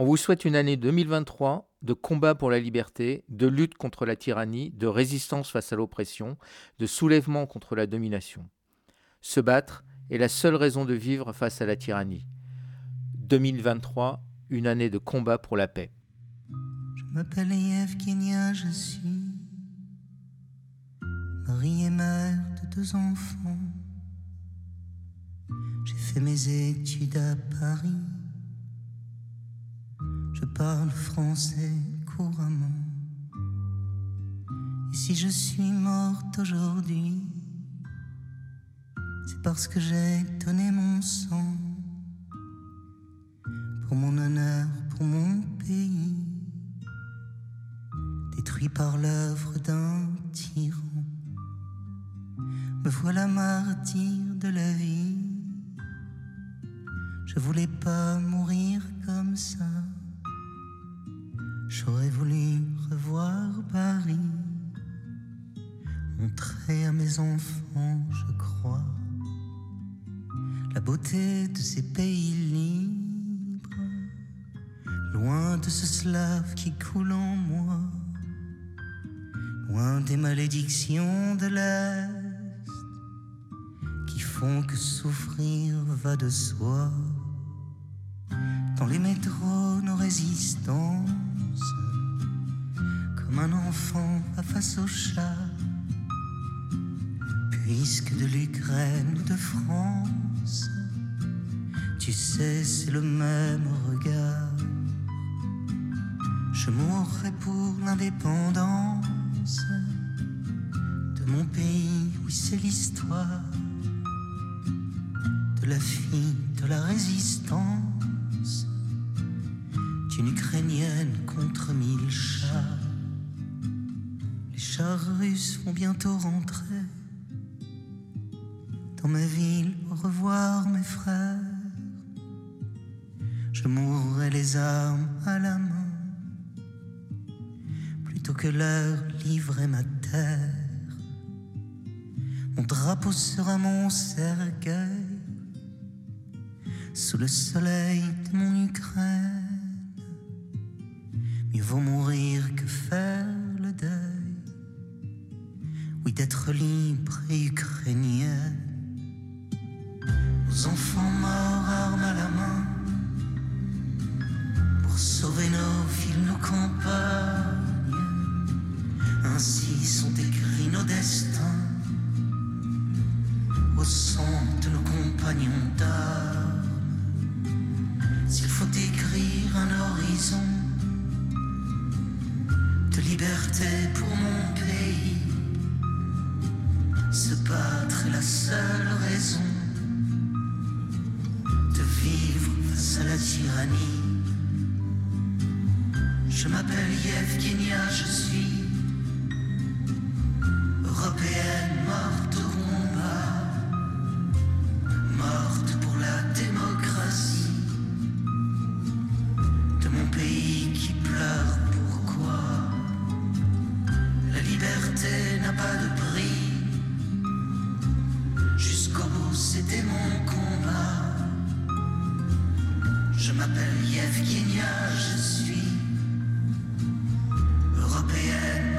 On vous souhaite une année 2023 de combat pour la liberté, de lutte contre la tyrannie, de résistance face à l'oppression, de soulèvement contre la domination. Se battre est la seule raison de vivre face à la tyrannie. 2023, une année de combat pour la paix. Je m'appelle je suis Marie et mère de deux enfants. J'ai fait mes études à Paris. Je parle français couramment. Et si je suis morte aujourd'hui, c'est parce que j'ai donné mon sang pour mon honneur, pour mon pays, détruit par l'œuvre d'un tyran. Me voilà martyr de la vie. Je voulais pas mourir comme ça. J'aurais voulu revoir Paris, montrer à mes enfants, je crois, la beauté de ces pays libres, loin de ce slave qui coule en moi, loin des malédictions de l'Est. Font que souffrir va de soi. Dans les métros, nos résistances, comme un enfant à face au chat, puisque de l'Ukraine ou de France, tu sais, c'est le même regard. Je mourrai pour l'indépendance de mon pays, oui, c'est l'histoire la fille de la résistance d'une Ukrainienne contre mille chats. Les chars russes vont bientôt rentrer dans ma ville au revoir mes frères. Je mourrai les armes à la main plutôt que leur livrer ma terre. Mon drapeau sera mon cercueil sous le soleil de mon Ukraine. Vaut mourir que faire le deuil, oui, d'être libre et ukrainien. Nos enfants morts, armes à la main, pour sauver nos villes, nos campagnes. Ainsi sont écrits nos destins au sang de nos compagnons d'âme s'il faut écrire un horizon liberté pour mon pays, se battre est la seule raison de vivre face à la tyrannie. Je m'appelle Yevgenia, je suis pas de prix. Jusqu'au bout, c'était mon combat. Je m'appelle Yevgenia, je suis européenne.